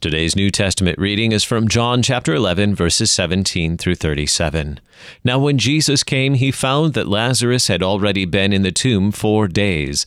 Today's New Testament reading is from John chapter 11, verses 17 through 37. Now, when Jesus came, he found that Lazarus had already been in the tomb four days.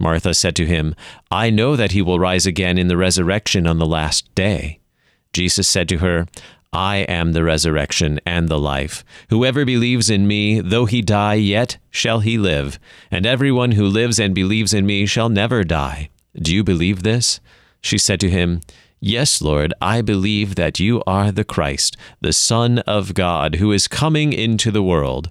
Martha said to him, I know that he will rise again in the resurrection on the last day. Jesus said to her, I am the resurrection and the life. Whoever believes in me, though he die, yet shall he live. And everyone who lives and believes in me shall never die. Do you believe this? She said to him, Yes, Lord, I believe that you are the Christ, the Son of God, who is coming into the world.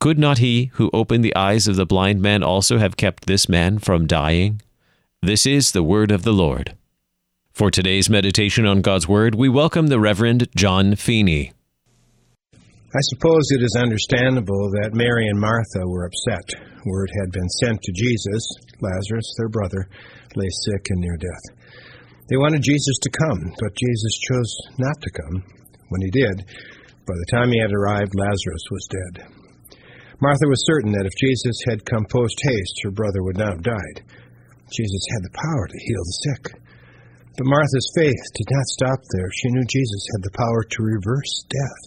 could not he who opened the eyes of the blind man also have kept this man from dying? This is the word of the Lord. For today's meditation on God's Word, we welcome the Reverend John Fiene. I suppose it is understandable that Mary and Martha were upset. Word had been sent to Jesus. Lazarus, their brother, lay sick and near death. They wanted Jesus to come, but Jesus chose not to come. When he did, by the time he had arrived, Lazarus was dead. Martha was certain that if Jesus had come post haste, her brother would not have died. Jesus had the power to heal the sick. But Martha's faith did not stop there. She knew Jesus had the power to reverse death.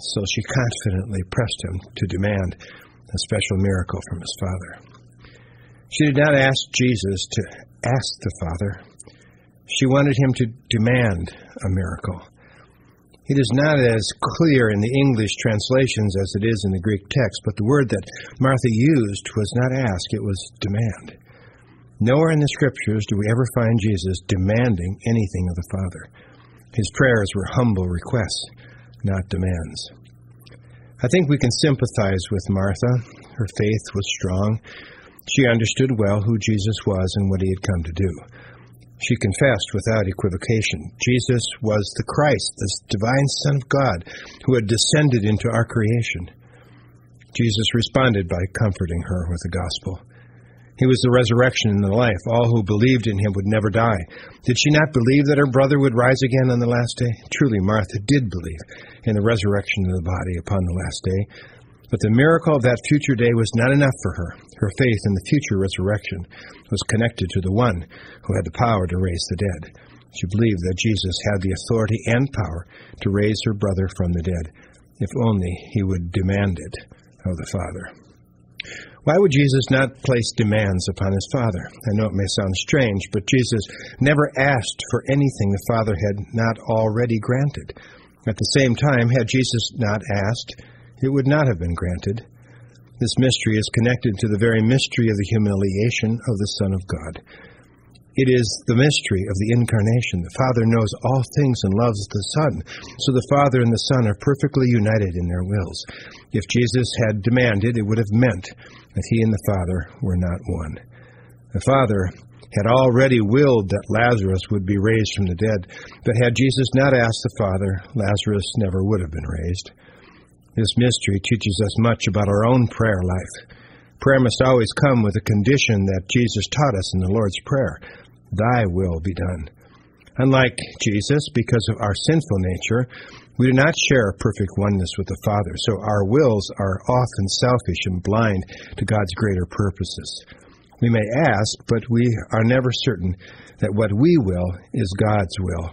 So she confidently pressed him to demand a special miracle from his Father. She did not ask Jesus to ask the Father. She wanted him to demand a miracle. It is not as clear in the English translations as it is in the Greek text, but the word that Martha used was not ask, it was demand. Nowhere in the scriptures do we ever find Jesus demanding anything of the Father. His prayers were humble requests, not demands. I think we can sympathize with Martha. Her faith was strong. She understood well who Jesus was and what he had come to do. She confessed without equivocation Jesus was the Christ, the divine Son of God, who had descended into our creation. Jesus responded by comforting her with the gospel. He was the resurrection and the life. All who believed in him would never die. Did she not believe that her brother would rise again on the last day? Truly, Martha did believe in the resurrection of the body upon the last day. But the miracle of that future day was not enough for her. Her faith in the future resurrection was connected to the one who had the power to raise the dead. She believed that Jesus had the authority and power to raise her brother from the dead, if only he would demand it of the Father. Why would Jesus not place demands upon his Father? I know it may sound strange, but Jesus never asked for anything the Father had not already granted. At the same time, had Jesus not asked, it would not have been granted. This mystery is connected to the very mystery of the humiliation of the Son of God. It is the mystery of the incarnation. The Father knows all things and loves the Son. So the Father and the Son are perfectly united in their wills. If Jesus had demanded, it would have meant that he and the Father were not one. The Father had already willed that Lazarus would be raised from the dead, but had Jesus not asked the Father, Lazarus never would have been raised. This mystery teaches us much about our own prayer life. Prayer must always come with a condition that Jesus taught us in the Lord's Prayer Thy will be done. Unlike Jesus, because of our sinful nature, We do not share perfect oneness with the Father, so our wills are often selfish and blind to God's greater purposes. We may ask, but we are never certain that what we will is God's will,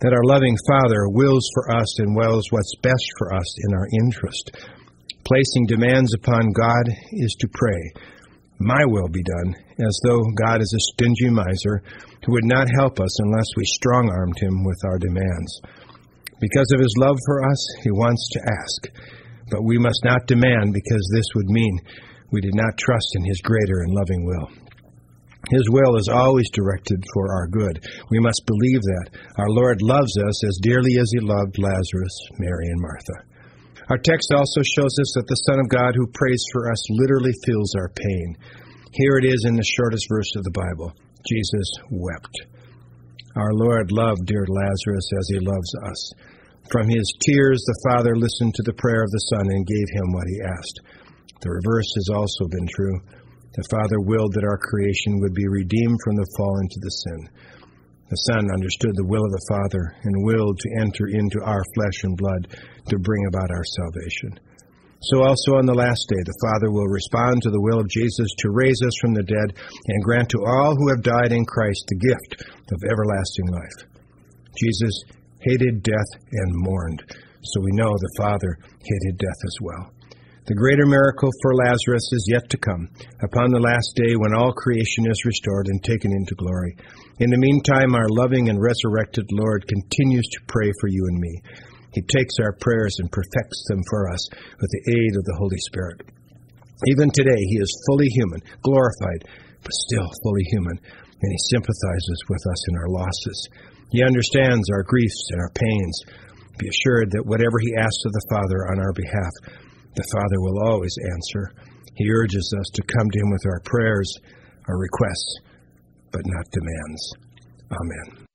that our loving Father wills for us and wills what's best for us in our interest. Placing demands upon God is to pray, My will be done, as though God is a stingy miser who would not help us unless we strong armed him with our demands. Because of his love for us, he wants to ask, but we must not demand because this would mean we did not trust in his greater and loving will. His will is always directed for our good. We must believe that. Our Lord loves us as dearly as he loved Lazarus, Mary, and Martha. Our text also shows us that the Son of God who prays for us literally feels our pain. Here it is in the shortest verse of the Bible Jesus wept. Our Lord loved dear Lazarus as he loves us. From his tears, the Father listened to the prayer of the Son and gave him what he asked. The reverse has also been true. The Father willed that our creation would be redeemed from the fall into the sin. The Son understood the will of the Father and willed to enter into our flesh and blood to bring about our salvation. So also on the last day, the Father will respond to the will of Jesus to raise us from the dead and grant to all who have died in Christ the gift of everlasting life. Jesus hated death and mourned, so we know the Father hated death as well. The greater miracle for Lazarus is yet to come, upon the last day when all creation is restored and taken into glory. In the meantime, our loving and resurrected Lord continues to pray for you and me. He takes our prayers and perfects them for us with the aid of the Holy Spirit. Even today, He is fully human, glorified, but still fully human, and He sympathizes with us in our losses. He understands our griefs and our pains. Be assured that whatever He asks of the Father on our behalf, the Father will always answer. He urges us to come to Him with our prayers, our requests, but not demands. Amen.